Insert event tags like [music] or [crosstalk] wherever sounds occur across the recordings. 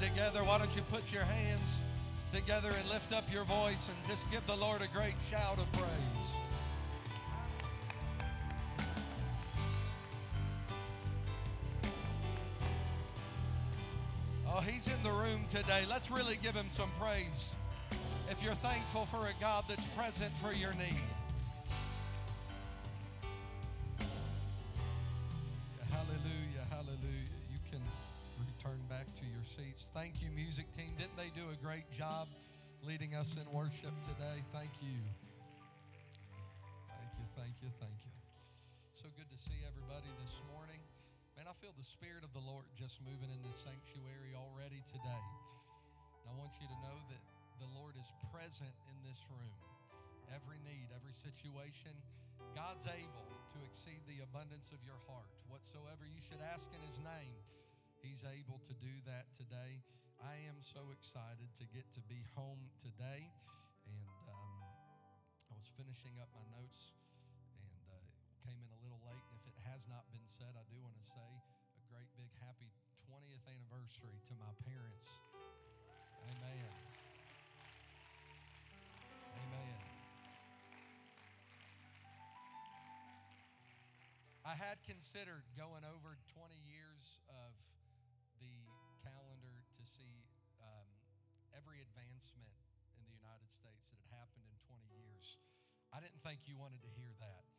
Together. Why don't you put your hands together and lift up your voice and just give the Lord a great shout of praise. Oh, he's in the room today. Let's really give him some praise. If you're thankful for a God that's present for your need. In worship today? Thank you. Thank you, thank you, thank you. So good to see everybody this morning. Man, I feel the Spirit of the Lord just moving in this sanctuary already today. And I want you to know that the Lord is present in this room. Every need, every situation, God's able to exceed the abundance of your heart. Whatsoever you should ask in His name, He's able to do that today. I am so excited to get to be home today. And um, I was finishing up my notes and uh, came in a little late. And if it has not been said, I do want to say a great big happy 20th anniversary to my parents. Amen. Amen. I had considered going over 20 years of every advancement in the United States that had happened in 20 years. I didn't think you wanted to hear that,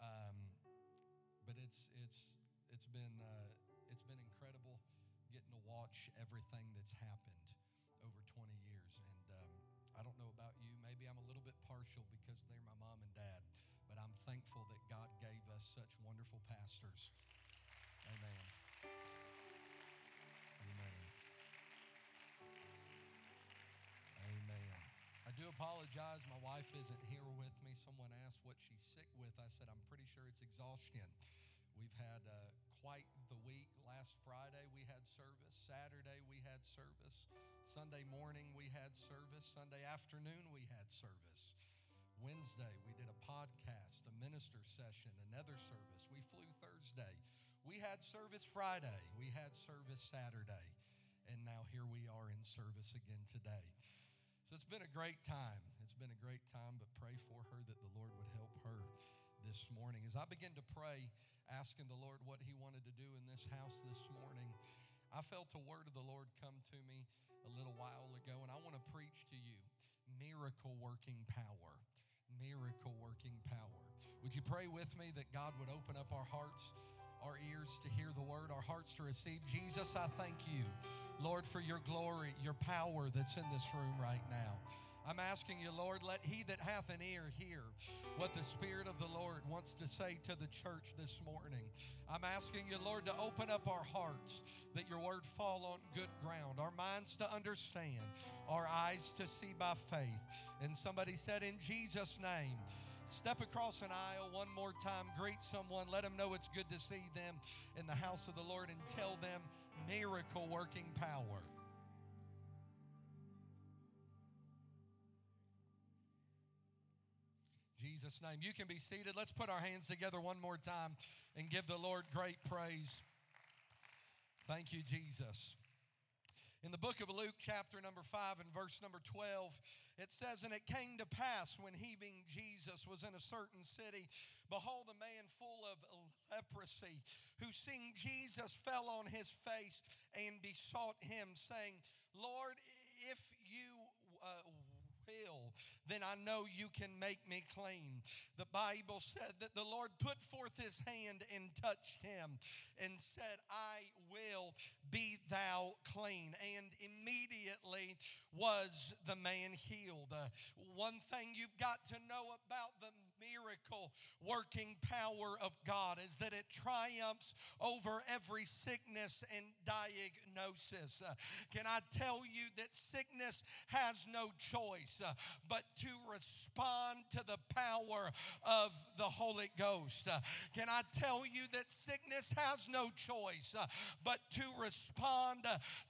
um, but it's it's it's been uh, it's been incredible getting to watch everything that's happened over 20 years. And um, I don't know about you, maybe I'm a little bit partial because they're my mom and dad, but I'm thankful that God gave us such wonderful pastors. Do apologize. My wife isn't here with me. Someone asked what she's sick with. I said, I'm pretty sure it's exhaustion. We've had uh, quite the week. Last Friday we had service. Saturday we had service. Sunday morning we had service. Sunday afternoon we had service. Wednesday we did a podcast, a minister session, another service. We flew Thursday. We had service Friday. We had service Saturday. And now here we are in service again today. It's been a great time. It's been a great time, but pray for her that the Lord would help her this morning. As I begin to pray, asking the Lord what He wanted to do in this house this morning, I felt a word of the Lord come to me a little while ago, and I want to preach to you miracle working power. Miracle working power. Would you pray with me that God would open up our hearts? Our ears to hear the word, our hearts to receive. Jesus, I thank you, Lord, for your glory, your power that's in this room right now. I'm asking you, Lord, let he that hath an ear hear what the Spirit of the Lord wants to say to the church this morning. I'm asking you, Lord, to open up our hearts that your word fall on good ground, our minds to understand, our eyes to see by faith. And somebody said, In Jesus' name, Step across an aisle one more time, greet someone, let them know it's good to see them in the house of the Lord, and tell them miracle working power. Jesus' name. You can be seated. Let's put our hands together one more time and give the Lord great praise. Thank you, Jesus. In the book of Luke, chapter number 5 and verse number 12, it says, And it came to pass when he, being Jesus, was in a certain city, behold, a man full of leprosy, who seeing Jesus fell on his face and besought him, saying, Lord, if you uh, will, then I know you can make me clean. The Bible said that the Lord put forth his hand and touched him and said, I will be thou clean. And immediately was the man healed. Uh, one thing you've got to know about the miracle working power of God is that it triumphs over every sickness and diagnosis. Uh, can I tell you that sickness has no choice uh, but to respond to the power of the Holy Ghost? Uh, can I tell you that sickness has no choice but to respond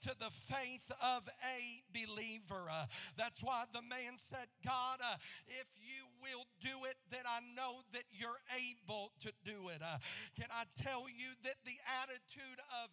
to the faith of a believer? That's why the man said, God, if you will do it, then I know that you're able to do it. Uh, can I tell you that the attitude of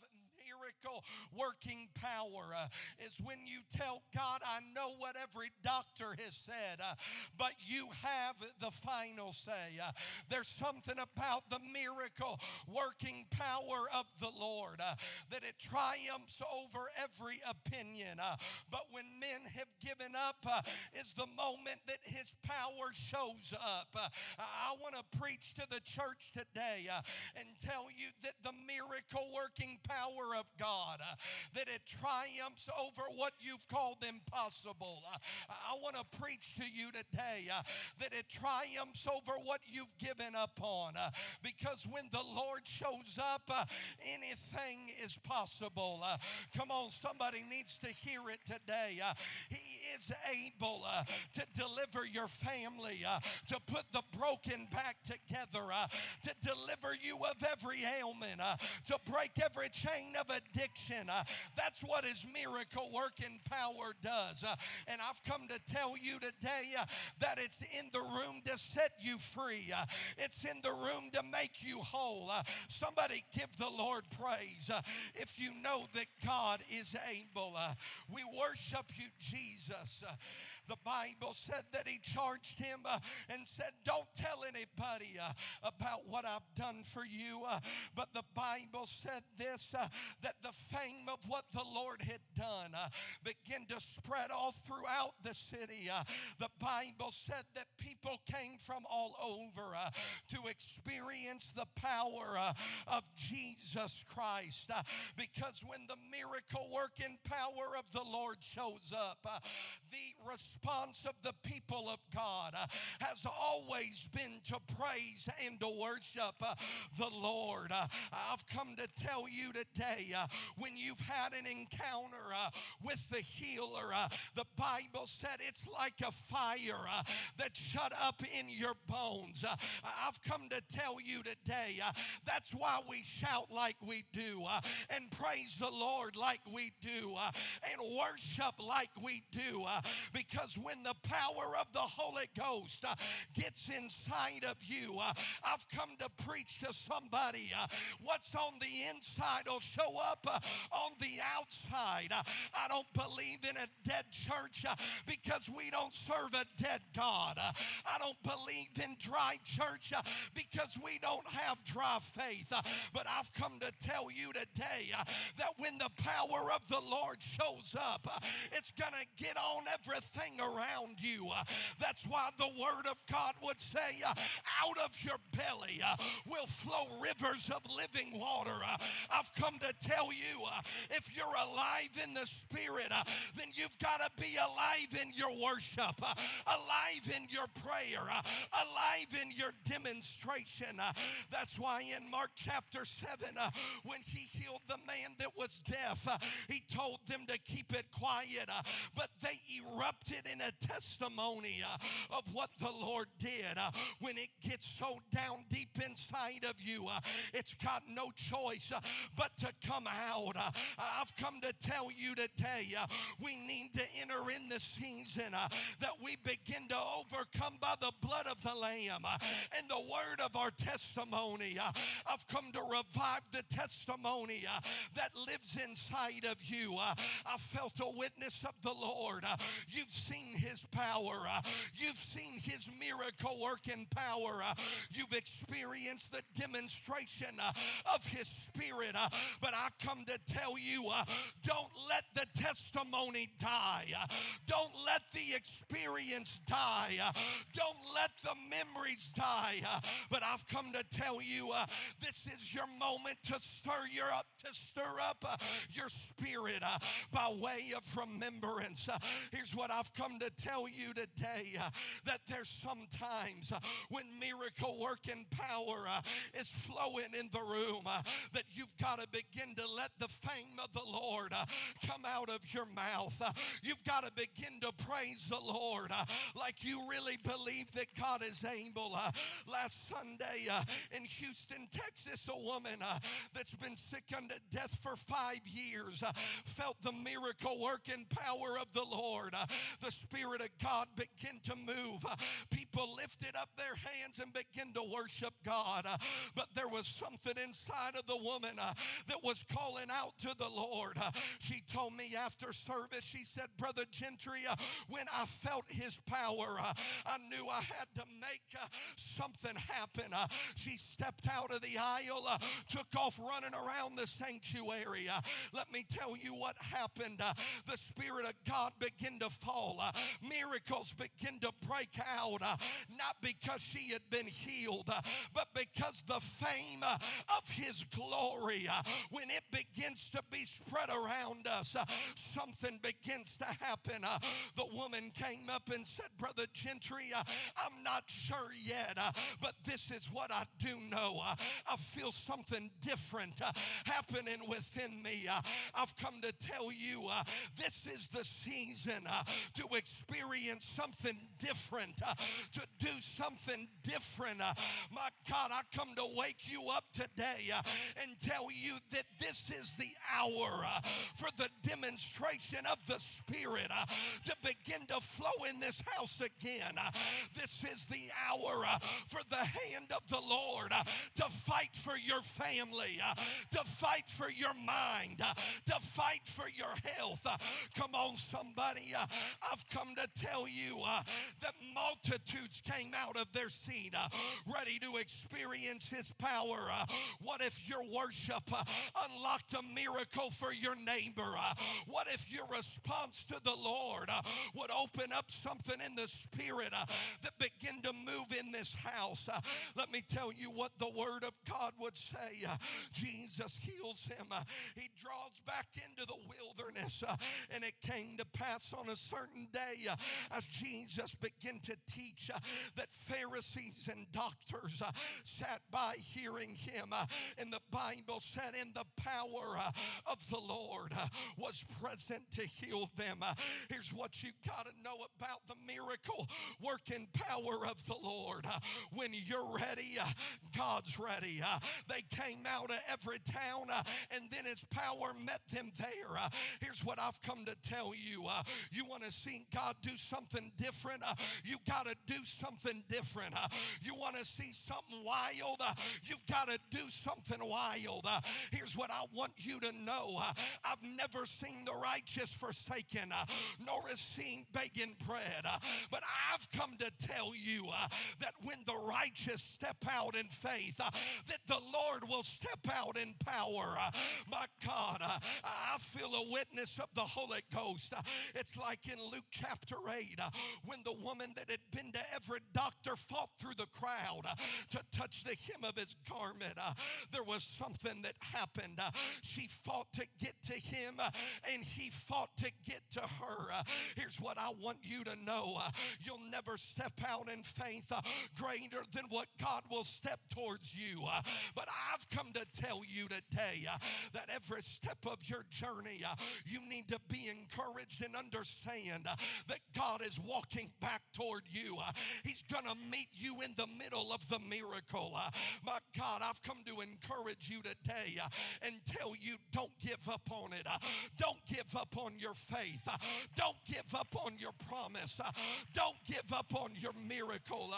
miracle working power uh, is when you tell God, I know what every doctor has said, uh, but you have the final say. Uh, there's something about the miracle working power of the Lord uh, that it triumphs over every opinion. Uh, but when men have given up, uh, is the moment that his power shows up. I want to preach to the church today and tell you that the miracle working power of God, uh, that it triumphs over what you've called impossible. Uh, I want to preach to you today uh, that it triumphs over what you've given up on. Uh, because when the Lord shows up, uh, anything is possible. Uh, come on, somebody needs to hear it today. he is able to deliver your family, to put the broken back together, to deliver you of every ailment, to break every chain of addiction. Uh, that's what his miracle working power does. Uh, and I've come to tell you today uh, that it's in the room to set you free, uh, it's in the room to make you whole. Uh, somebody give the Lord praise uh, if you know that God is able. we worship you, Jesus the Bible said that he charged him uh, and said, Don't tell anybody uh, about what I've done for you. Uh, but the Bible said this uh, that the fame of what the Lord had done uh, began to spread all throughout the city. Uh, the Bible said that people came from all over to experience the power of Jesus Christ. because when the miracle working power of the Lord shows up, the response response of the people of God uh, has always been to praise and to worship uh, the Lord. Uh, I've come to tell you today uh, when you've had an encounter uh, with the healer, uh, the Bible said it's like a fire that shut up in your bones. I've come to tell you today that's why we shout like we do and praise the Lord like we do and worship like we do because because when the power of the Holy Ghost uh, gets inside of you, uh, I've come to preach to somebody uh, what's on the inside will show up uh, on the outside. Uh, I don't believe in a dead church uh, because we don't serve a dead God. I don't believe in dry church because we don't have dry faith. But I've come to tell you today that when the power of the Lord shows up, it's going to get on everything around you. That's why the Word of God would say, out of your belly will flow rivers of living water. I've come to tell you if you're alive in the Spirit, then you've got to be alive in your worship, alive in your prayer, alive in your demonstration. That's why in Mark chapter 7, when he healed the man that was deaf, he told them to keep it quiet, but they erupted in a testimony uh, of what the Lord did. Uh, when it gets so down deep inside of you, uh, it's got no choice uh, but to come out. Uh, I've come to tell you today uh, we need to enter in the season that we begin to overcome by the blood of the Lamb and the word of our testimony. I've come to revive the testimony that lives inside of you. I felt a witness of the Lord. You've seen his power, uh, you've seen his miracle working power, uh, you've experienced the demonstration uh, of his spirit. Uh, but I come to tell you uh, don't let the testimony die, uh, don't let the experience die, don't let the memories die. but I've come to tell you this is your moment to stir your up, to stir up your spirit by way of remembrance. Here's what I've come to tell you today uh, that there's sometimes uh, when miracle working power uh, is flowing in the room that you've got to begin to let the fame of the Lord come out of your mouth. You've got to begin to praise the Lord like you really believe that God is able. Last Sunday in Houston, Texas, a woman that's been sick unto death for five years felt the miracle working power of the Lord. Uh, Spirit of God began to move. People lifted up their hands and began to worship God. But there was something inside of the woman uh, that was calling out to the Lord. She told me after service, she said, Brother Gentry, uh, when I felt his power, uh, I knew I had to make something happen. She stepped out of the aisle, took off running around the sanctuary. Let me tell you what happened. The Spirit of God began to fall, uh, miracles begin to break out, uh, not because she had been healed, uh, but because the fame uh, of His glory, uh, when it begins to be spread around us, uh, something begins to happen. The woman came up and said, Brother Gentry, I'm not sure yet, but this is what I do know. I feel something different happening within me. I've come to tell you this is the season uh, experience something different, uh, to do something different. Uh, my God, I come to wake you up today uh, and tell you that this is the hour uh, for the demonstration of the Spirit uh, to begin to flow in this house again. Uh, this is the hour for the hand of the Lord to fight for your family, to fight for your mind, to fight for your health. Come on, somebody. Uh, I've come to tell you uh, that multitudes came out of their seat uh, ready to experience His power. Uh, what if your worship uh, unlocked a miracle for your neighbor? Uh, what if your response to the Lord uh, would open up something in the spirit that begin to move in this house? Let me tell you what the Word of God would say. Jesus heals him. He draws back into the wilderness, and it came to pass on a certain day uh, as Jesus began to teach uh, that Pharisees and doctors uh, sat by hearing him, uh, and the Bible said, "In the power uh, of the Lord uh, was present to heal them." Here's what you got to know about the miracle working power of the Lord. When you're ready, God's ready. They came out of every town, and then His power met them there. Here's what I've come to tell you: you want to see God do something different, uh, you got to do something different. Uh, you want to see something wild, uh, you've got to do something wild. Uh, here's what I want you to know: uh, I've never seen the righteous forsaken, uh, nor is seen begging bread. But I've come to tell you that when the righteous step out in faith, that the Lord will step out in power. My God, I feel a witness of the Holy Ghost. It's like in Luke chapter 8, afraid uh, when the woman that had been to every doctor fought through the crowd uh, to touch the hem of his garment. Uh, there was something that happened. She fought to get to him and he fought to get to her. Here's what I want you to know you'll never step out in faith greater than what God will step towards you. But I've come to tell you today that every step of your journey, you need to be encouraged and understand that God is walking back toward you. Uh, he's going to meet you in the middle of the miracle. Uh, my God, I've come to encourage you today uh, and tell you don't give up on it. Don't give up on your faith. Don't give up on your promise. Don't give up on your miracle.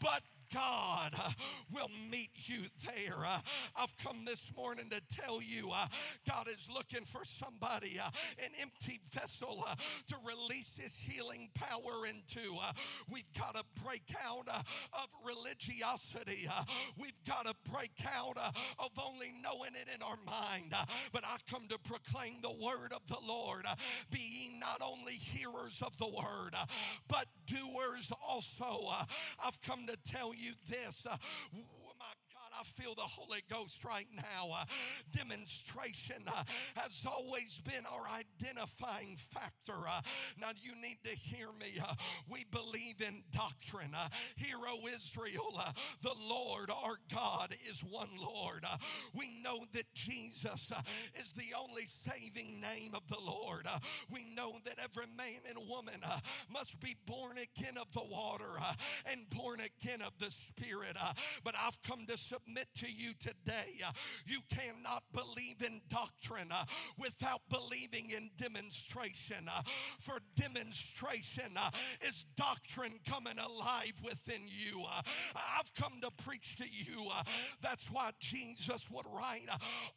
But God uh, will meet you there. Uh, I've come this morning to tell you uh, God is looking for somebody, uh, an empty vessel, uh, to release his healing power into. Uh, we've got to break out of religiosity. We've got to break out of only knowing it in our mind. But I come to proclaim the word of the Lord. Be ye not only hearers of the word, but doers also. I've come to tell you you this. Uh, I feel the Holy Ghost right now. Uh, demonstration uh, has always been our identifying factor. Uh, now, you need to hear me. We believe in doctrine. Uh, hear, O Israel, the Lord our God is one Lord. we know that Jesus is the only saving name of the Lord. we know that every man and woman must be born again of the water and born again of the Spirit. but I've come to submit to you today. Uh, you cannot believe in doctrine uh, without believing in demonstration. Uh, for demonstration uh, is doctrine coming alive within you. Uh, I've come to preach to you. Uh, that's why Jesus would write,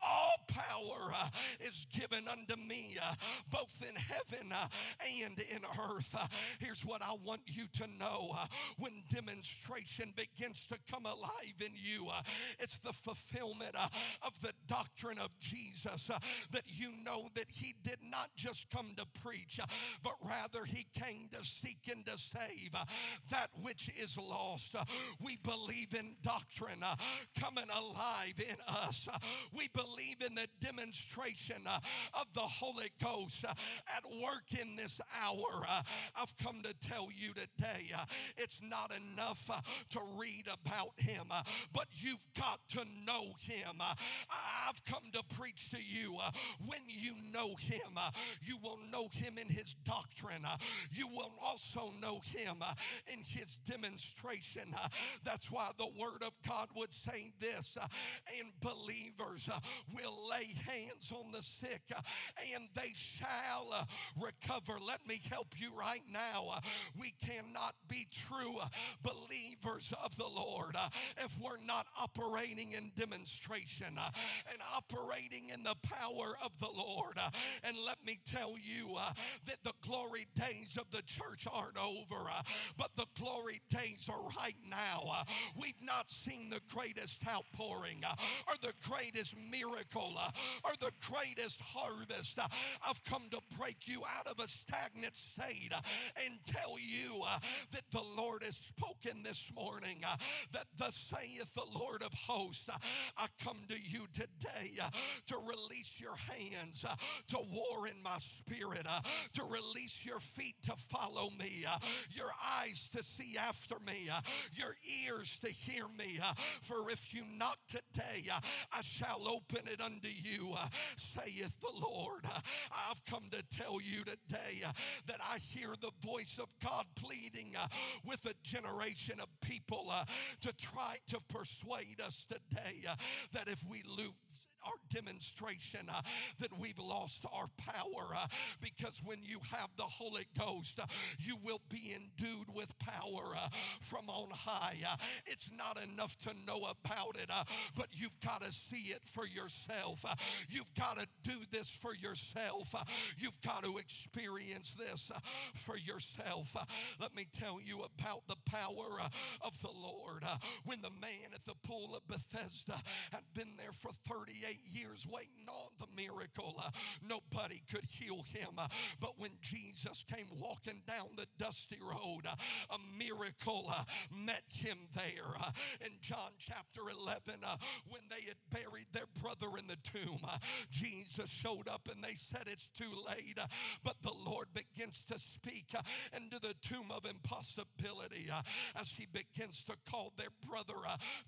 All power is given unto me, both in heaven and in earth. Here's what I want you to know when demonstration begins to come alive in you, it's the fulfillment uh, of the doctrine of Jesus uh, that you know that he did not just come to preach, but rather he came to seek and to save that which is lost. We believe in doctrine coming alive in us. We believe in the demonstration of the Holy Ghost at work in this hour. I've come to tell you today it's not enough to read about him, but you've got to know him. I've come to preach to you. When you know him, you will know him in his doctrine. You will also know him in his demonstration. That's why the word of God would say this and believers will lay hands on the sick and they shall recover. Let me help you right now. We cannot be true believers of the Lord if we're not operating in demonstration and operating in the power of the Lord. And let me tell you uh, that the glory days of the church aren't over, uh, but the glory days are right now. Uh. We've not seen the greatest outpouring uh, or the greatest miracle or the greatest harvest. I've come to break you out of a stagnant state and tell you that the Lord has spoken this morning that thus saith the Lord of hosts, I come to you today uh, to release your hands uh, to war in my spirit, uh, to release your feet to follow me, uh, your eyes to see after me, uh, your ears to hear me. Uh, for if you knock today, I shall open it unto you, saith the Lord. I've come to tell you today that I hear the voice of God pleading with a generation of people to try to persuade us today uh, that if we lose our demonstration uh, that we've lost our power uh, because when you have the Holy Ghost, uh, you will be endued with power uh, from on high. Uh, it's not enough to know about it, uh, but you've got to see it for yourself. you've got to do this for yourself. you've got to experience this for yourself. let me tell you about the power of the Lord. when the man at the pool of Bethesda had been there for 38 eight years waiting on the miracle. Uh, nobody could heal him. Uh, but when Jesus came walking down the dusty road, uh, a miracle met him there. In John chapter 11, uh, when they had buried their brother in the tomb, Jesus showed up and they said, It's too late. But the Lord begins to speak into the tomb of impossibility as he begins to call their brother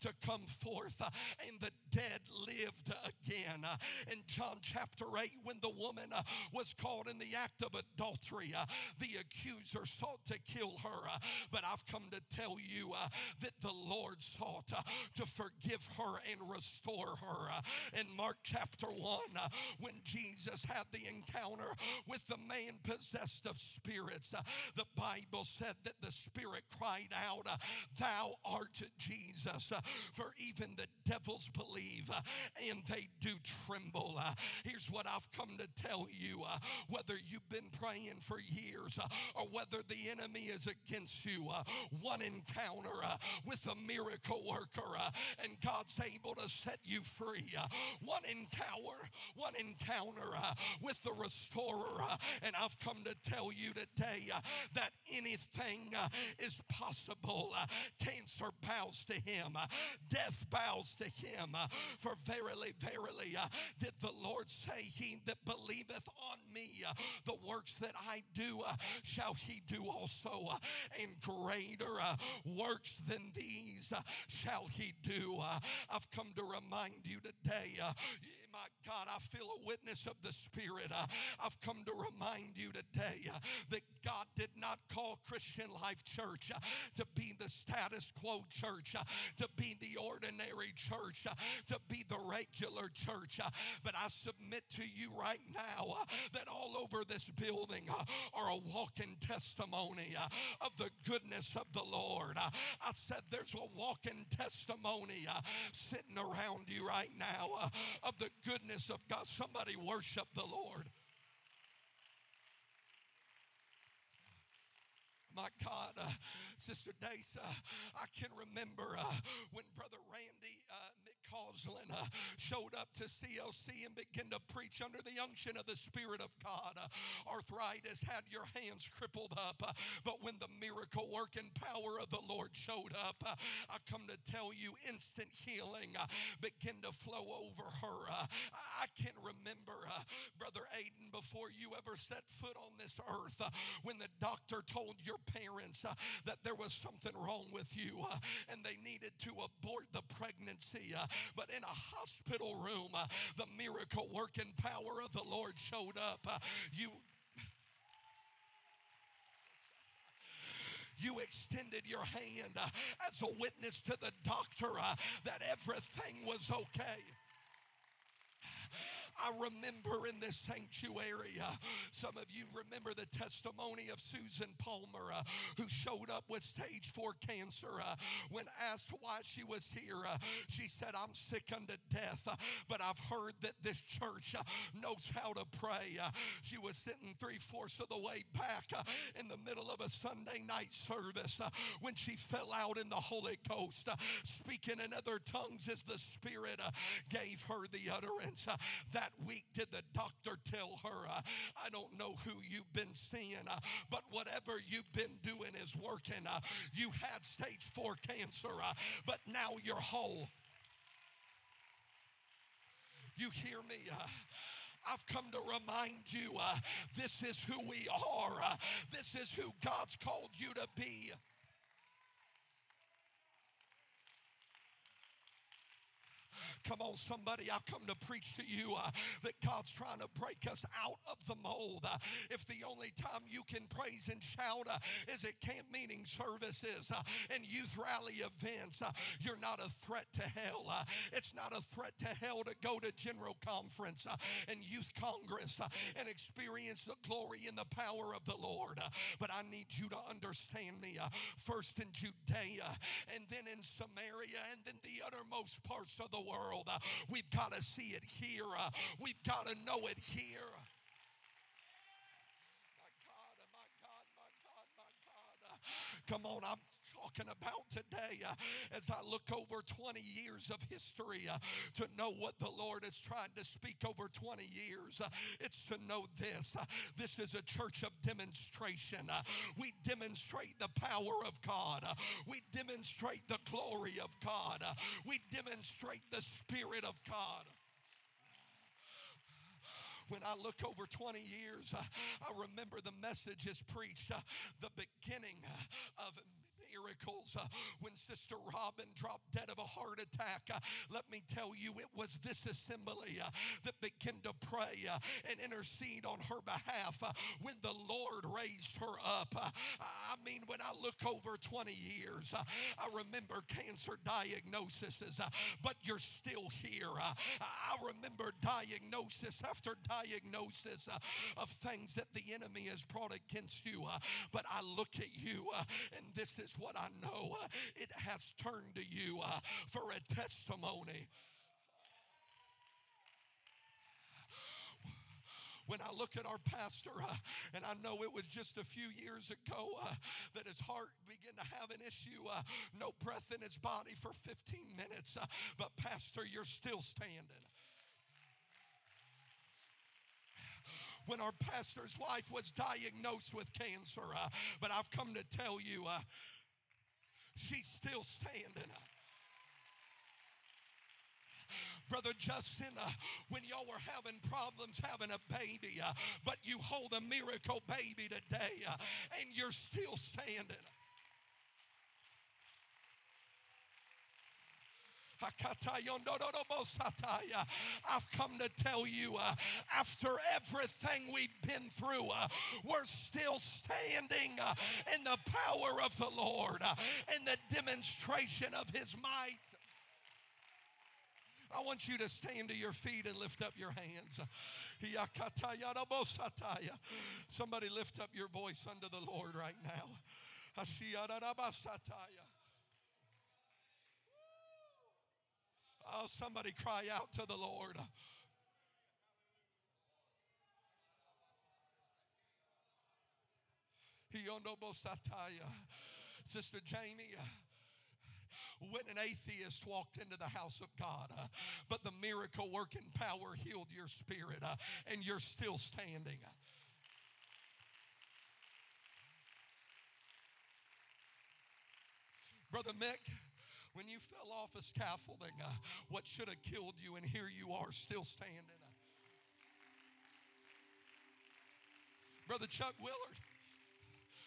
to come forth, and the dead lived again. Uh, In John chapter 8, when the woman uh, was caught in the act of adultery, uh, the accuser sought to kill her. But I've come to tell you that the Lord sought to forgive her and restore her. In Mark chapter 1, uh, when Jesus had the encounter with the man possessed of spirits, the Bible said that the spirit cried out, Thou art Jesus, for even the devils believe and they do tremble. Uh, Here's what I've come to tell you uh, whether you've been praying for years uh, or whether the enemy is against you, uh, one encounter uh, with a miracle worker uh, and God's able to set you free. One encounter, one encounter with the restorer. And I've come to tell you today that anything is possible. Cancer bows to him, death bows to him. For verily, verily, uh, did the Lord say, He that believeth on me, uh, the works that I do uh, shall he do also, uh, and greater uh, works than these uh, shall he do. Uh, I've come to remind you today, uh, my God, I feel a witness of the Spirit. Uh, I've come to remind you today uh, that God did not call Christian Life Church uh, to be the status quo church, uh, to be the ordinary church, uh, to be the regular church. Uh, but I submit to you right now uh, that all over this building uh, are a walking testimony of the goodness of the Lord. I said there's a walking testimony sitting around you right now of the goodness of God. Somebody worship the Lord. My God, uh, Sister Dace, uh, I can remember uh, when Brother Randy uh, uh, showed up to CLC and began to preach under the unction of the Spirit of God. Uh, arthritis had your hands crippled up, uh, but when the miracle working power of the Lord showed up, I come to tell you, instant healing began to flow over her. I can remember, Brother Aiden, before you ever set foot on this earth, when the doctor told your parents that there was something wrong with you and they needed to abort the pregnancy. uh, but in a hospital room, uh, the miracle working power of the Lord showed up. Uh, you you extended your hand uh, as a witness to the doctor that everything was okay. I remember in this sanctuary, uh, some of you remember the testimony of Susan Palmer, uh, who showed up with stage four cancer. Uh, when asked why she was here, uh, she said, I'm sick unto death, uh, but I've heard that this church uh, knows how to pray. She was sitting three fourths of the way back in the middle of a Sunday night service when she fell out in the Holy Ghost, speaking in other tongues as the Spirit gave her the utterance. Uh, that week, did the doctor tell her, uh, I don't know who you've been seeing, uh, but whatever you've been doing is working. Uh, you had stage four cancer, but now you're whole. You hear me? I've come to remind you this is who we are. This is who God's called you to be. Come on, somebody, I come to preach to you uh, that God's trying to break us out of the mold. Uh, if the only time you can praise and shout uh, is at camp meeting services uh, and youth rally events, uh, you're not a threat to hell. Uh, it's not a threat to hell to go to General Conference and Youth Congress and experience the glory and the power of the Lord. But I need you to understand me first in Judea and then in Samaria and then the uttermost parts of the world. Uh, we've got to see it here. Uh, we've got to know it here. My God, my God, my God, my God. Uh, Come on, I'm talking about today uh, as I look over 20 years of history uh, to know what the Lord is trying to speak over 20 years. Uh, it's to know this. Uh, this is a church of demonstration. Uh, we demonstrate the power of God, uh, we demonstrate the glory of God, we demonstrate the Spirit of God when I look over 20 years, I remember the message is preached, the beginning of miracles. Uh, when Sister Robin dropped dead of a heart attack, uh, let me tell you, it was this assembly uh, that began to pray uh, and intercede on her behalf uh, when the Lord raised her up. Uh, I mean, when I look over 20 years, I remember cancer diagnoses, but you're still here. I remember diagnosis after diagnosis of things that the enemy has brought against you, but I look at you, and this is what I know uh, it has turned to you uh, for a testimony. when I look at our pastor, uh, and I know it was just a few years ago uh, that his heart began to have an issue, uh, no breath in his body for 15 minutes. Uh, but, Pastor, you're still standing. when our pastor's wife was diagnosed with cancer. But I've come to tell you, she's still standing. Brother Justin, uh, when y'all were having problems having a baby, uh, but you hold a miracle baby today uh, and you're still standing. I've come to tell you, uh, after everything we've been through, uh, we're still standing uh, in the power of the Lord uh, in the demonstration of His might. I want you to stand to your feet and lift up your hands. Somebody lift up your voice unto the Lord right now. Oh, somebody cry out to the Lord. Sister Jamie, when an atheist walked into the house of God, uh, but the miracle working power healed your spirit, uh, and you're still standing. Brother Mick, when you fell off a scaffolding, uh, what should have killed you, and here you are still standing. Brother Chuck Willard,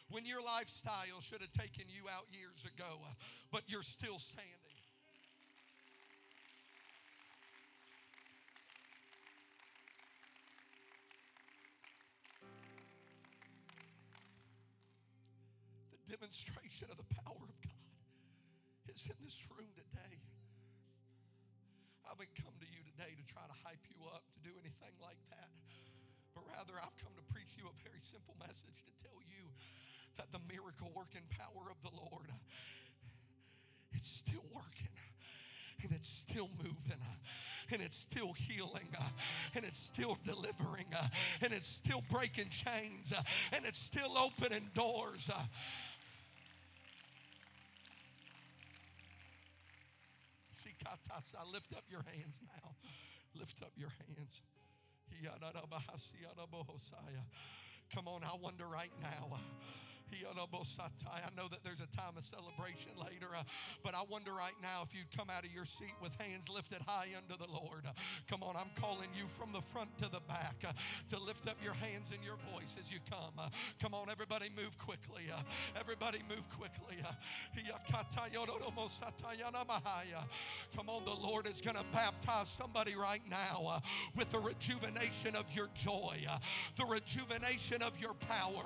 when your lifestyle should have taken you out years ago, uh, but you're still standing. The demonstration of the power of God is in this room today. I haven't come to you today to try to hype you up to do anything like that. But rather, I've come to preach you a very simple message to tell you that the miracle working power of the Lord, it's still working and it's still moving and it's still healing and it's still delivering and it's still breaking chains and it's still opening doors. Lift up your hands now. Lift up your hands. Come on, I wonder right now. Uh, I know that there's a time of celebration later, uh, but I wonder right now if you'd come out of your seat with hands lifted high unto the Lord. Uh, come on, I'm calling you from the front to the back uh, to lift up your hands and your voice as you come. Uh, come on, everybody, move quickly. Uh, everybody, move quickly. Uh, come on, the Lord is going to baptize somebody right now with the rejuvenation of your joy, the rejuvenation of your power,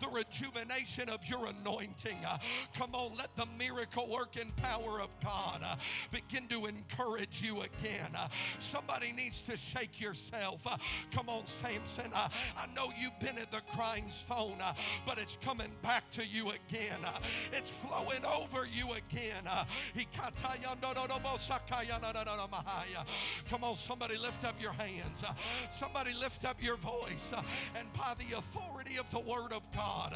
the rejuvenation of your anointing. Uh, come on, let the miracle working power of God uh, begin to encourage you again. Uh, somebody needs to shake yourself. Uh, come on, Samson. Uh, I know you've been at the grindstone, uh, but it's coming back to you again. it's flowing over you again. Come on, somebody lift up your hands. Somebody lift up your voice. And by the authority of the word of God,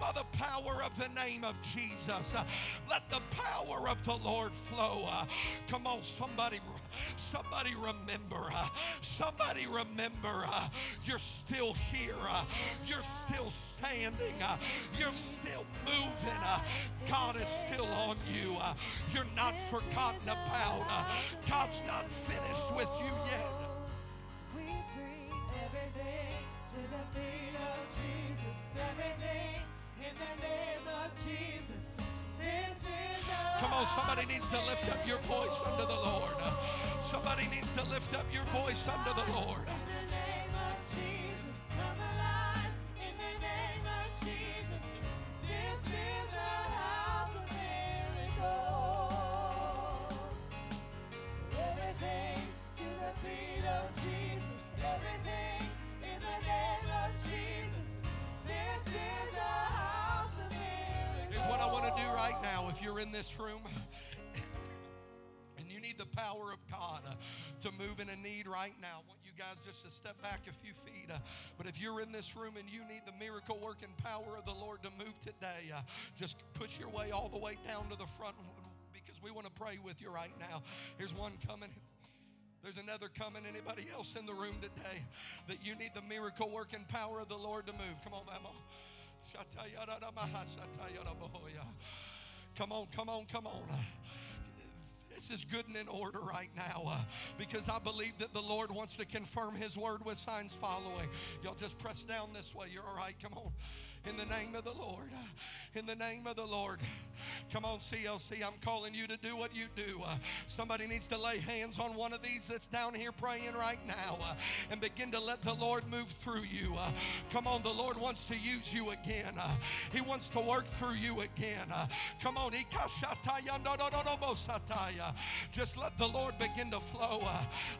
by the power of the name of Jesus. Let the power of the Lord flow. Come on, somebody, somebody remember. Somebody remember. You're still here. You're still standing. You're still moving. God is still on you. You're not forgotten about. God's not finished with you yet. Come on, somebody needs to lift up your voice unto the Lord. Somebody needs to lift up your voice unto the Lord. I want to do right now. If you're in this room [laughs] and you need the power of God uh, to move in a need right now, I want you guys just to step back a few feet. uh, but if you're in this room and you need the miracle working power of the Lord to move today, uh, just push your way all the way down to the front because we want to pray with you right now. Here's one coming. There's another coming. Anybody else in the room today that you need the miracle working power of the Lord to move? Come on, Mama. Come on, come on, come on. This is good and in order right now uh, because I believe that the Lord wants to confirm His word with signs following. Y'all just press down this way. You're all right. Come on. In the name of the Lord. In the name of the Lord. Come on, CLC. I'm calling you to do what you do. Uh, somebody needs to lay hands on one of these that's down here praying right now uh, and begin to let the Lord move through you. Uh, come on, the Lord wants to use you again. He wants to work through you again. Come on. Just let the Lord begin to flow.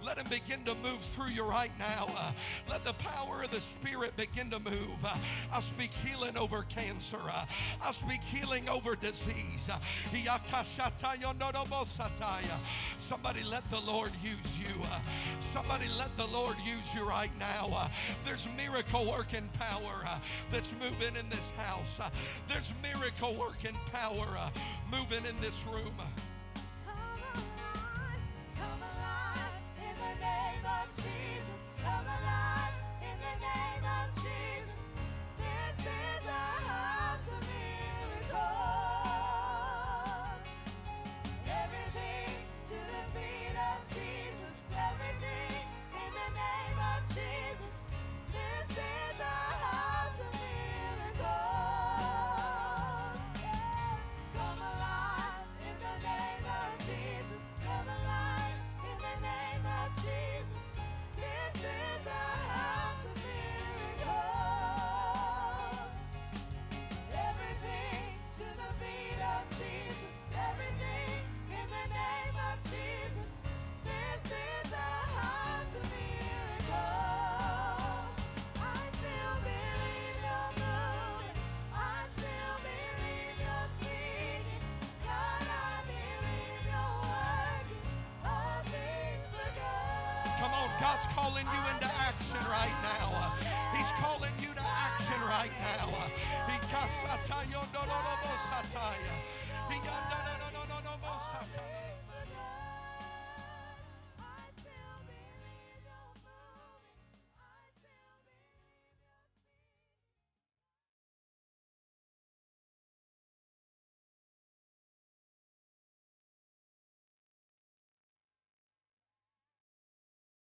Let Him begin to move through you right now. Let the power of the Spirit begin to move. I speak healing over cancer. I speak healing over disease. Somebody let the Lord use you. Somebody let the Lord use you right now. There's miracle working power that's moving in this house. There's miracle working power moving in this room. Come alive in the name of Jesus. God's calling you into action right now. He's calling you to action right now.